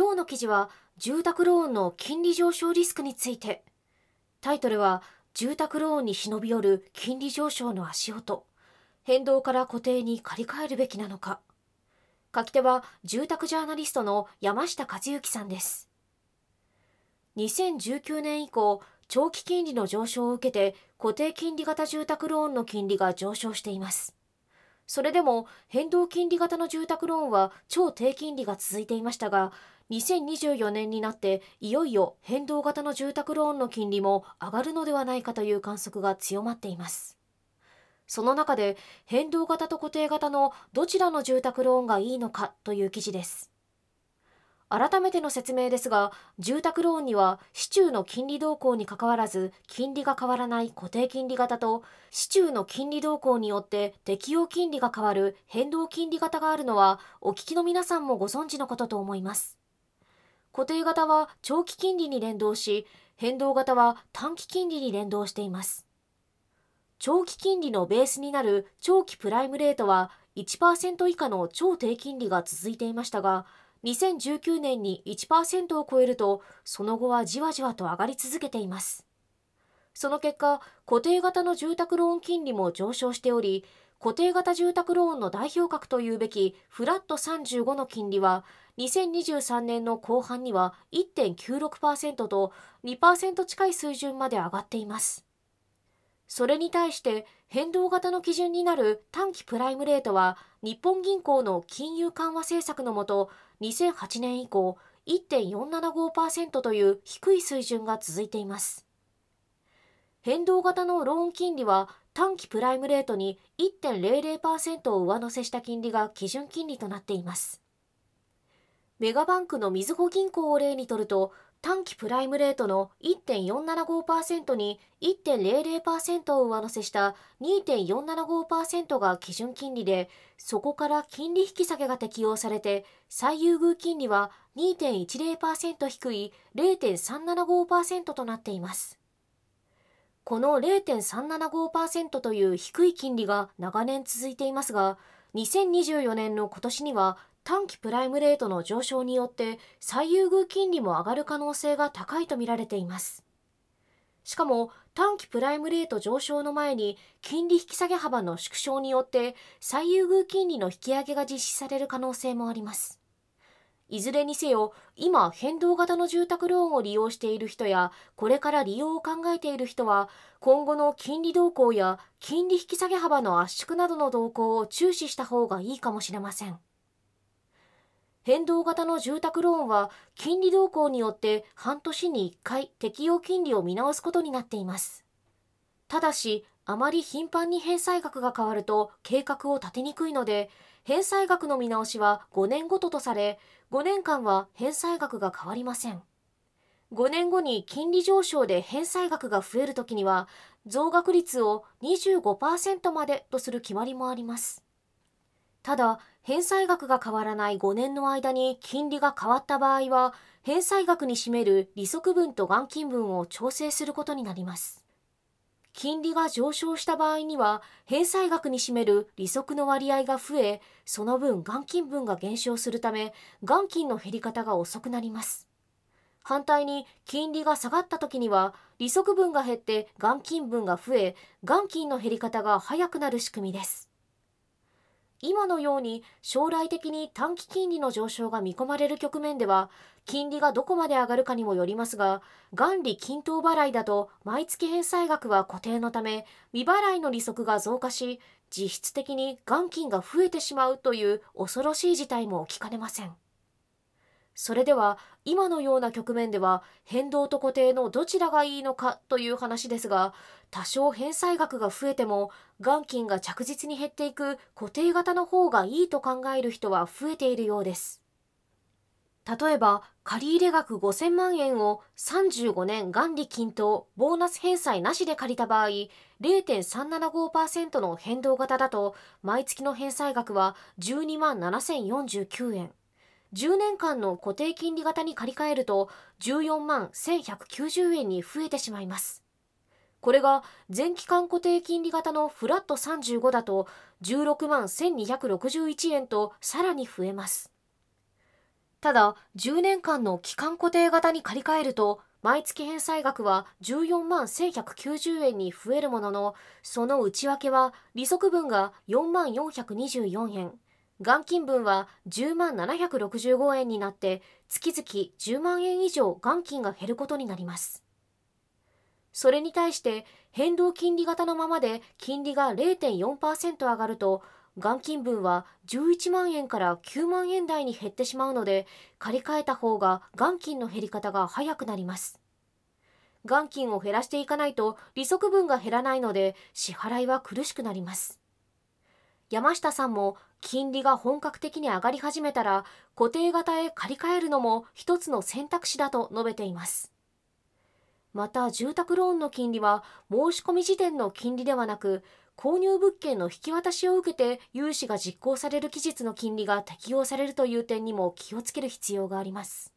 今日の記事は住宅ローンの金利上昇リスクについて。タイトルは住宅ローンに忍び寄る金利上昇の足音。変動から固定に借り換えるべきなのか。書き手は住宅ジャーナリストの山下和幸さんです。2019年以降長期金利の上昇を受けて固定金利型住宅ローンの金利が上昇しています。それでも変動金利型の住宅ローンは超低金利が続いていましたが2024年になっていよいよ変動型の住宅ローンの金利も上がるのではないかという観測が強まっていますその中で変動型と固定型のどちらの住宅ローンがいいのかという記事です。改めての説明ですが、住宅ローンには市中の金利動向にかかわらず金利が変わらない固定金利型と市中の金利動向によって適用金利が変わる変動金利型があるのはお聞きの皆さんもご存知のことと思います。固定型は長期金利に連動し、変動型は短期金利に連動しています。長期金利のベースになる長期プライムレートは1%以下の超低金利が続いていましたが、2019年に1%を超えると、その後はじわじわと上がり続けています。その結果、固定型の住宅ローン金利も上昇しており、固定型住宅ローンの代表格というべきフラット35の金利は、2023年の後半には1.96%と2%近い水準まで上がっています。それに対して変動型の基準になる短期プライムレートは日本銀行の金融緩和政策のもと2008年以降1.475%という低い水準が続いています。変動型のローン金利は短期プライムレートに1.00%を上乗せした金利が基準金利となっています。メガバンクのみずほ銀行を例にとると短期プライムレートの1.475%に1.00%を上乗せした2.475%が基準金利で、そこから金利引き下げが適用されて、最優遇金利は2.10%低い0.375%となっています。この0.375%という低い金利が長年続いていますが、2024年の今年には短期プライムレートの上昇によって最優遇金利も上がる可能性が高いとみられています。しかも短期プライムレート上昇の前に金利引き下げ幅の縮小によって最優遇金利の引き上げが実施される可能性もあります。いずれにせよ、今変動型の住宅ローンを利用している人や、これから利用を考えている人は、今後の金利動向や金利引き下げ幅の圧縮などの動向を注視した方がいいかもしれません。変動型の住宅ローンは金利動向によって半年に1回適用金利を見直すことになっています。ただし、あまり頻繁に返済額が変わると計画を立てにくいので、返済額の見直しは5年ごととされ、5年間は返済額が変わりません。5年後に金利上昇で返済額が増えるときには、増額率を25%までとする決まりもあります。ただ、返済額が変わらない5年の間に金利が変わった場合は、返済額に占める利息分と元金分を調整することになります。金利が上昇した場合には、返済額に占める利息の割合が増え、その分元金分が減少するため、元金の減り方が遅くなります。反対に金利が下がった時には利息分が減って元金分が増え元金の減り方が早くなる仕組みです今のように将来的に短期金利の上昇が見込まれる局面では、金利がどこまで上がるかにもよりますが、元利均等払いだと毎月返済額は固定のため、未払いの利息が増加し、実質的に元金が増えてしまうという恐ろしい事態も起きかねません。それでは今のような局面では変動と固定のどちらがいいのかという話ですが多少返済額が増えても元金が着実に減っていく固定型の方がいいと考える人は増えているようです。例えば借入額5000万円を35年元利均等ボーナス返済なしで借りた場合0.375%の変動型だと毎月の返済額は12万7049円。10年間の固定金利型に借り換えると14万1190円に増えてしまいます。これが全期間固定金利型のフラット35だと16万1261円とさらに増えます。ただ10年間の期間固定型に借り換えると毎月返済額は14万1190円に増えるもののその内訳は利息分が4万424円。元金分は10万765円になって月々10万円以上元金が減ることになります。それに対して変動金利型のままで金利が0.4%上がると元金分は11万円から9万円台に減ってしまうので借り換えた方が元金の減り方が早くなります。元金を減らしていかないと利息分が減らないので支払いは苦しくなります。山下さんも金利が本格的に上がり始めたら固定型へ借り換えるのも一つの選択肢だと述べています。また住宅ローンの金利は申し込み時点の金利ではなく購入物件の引き渡しを受けて融資が実行される期日の金利が適用されるという点にも気をつける必要があります。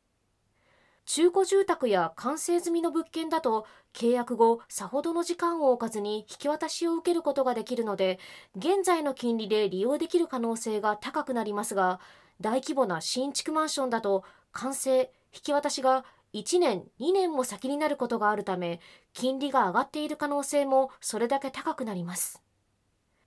中古住宅や完成済みの物件だと契約後さほどの時間を置かずに引き渡しを受けることができるので現在の金利で利用できる可能性が高くなりますが大規模な新築マンションだと完成引き渡しが1年2年も先になることがあるため金利が上がっている可能性もそれだけ高くなります。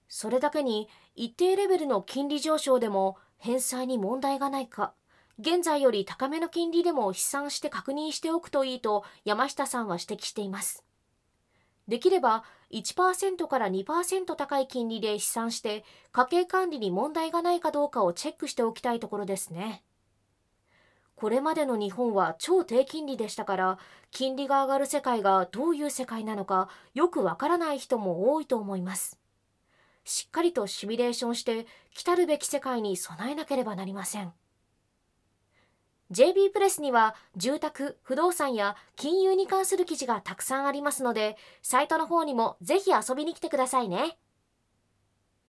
それだけに一定レベルの金利上昇でも返済に問題がないか現在より高めの金利でも試算して確認しておくといいと山下さんは指摘しています。できれば1%から2%高い金利で試算して家計管理に問題がないかどうかをチェックしておきたいところですね。これまでの日本は超低金利でしたから金利が上がる世界がどういう世界なのかよくわからない人も多いと思います。しっかりとシミュレーションして来たるべき世界に備えなければなりません。JB プレスには住宅、不動産や金融に関する記事がたくさんありますのでサイトの方にもぜひ遊びに来てくださいね。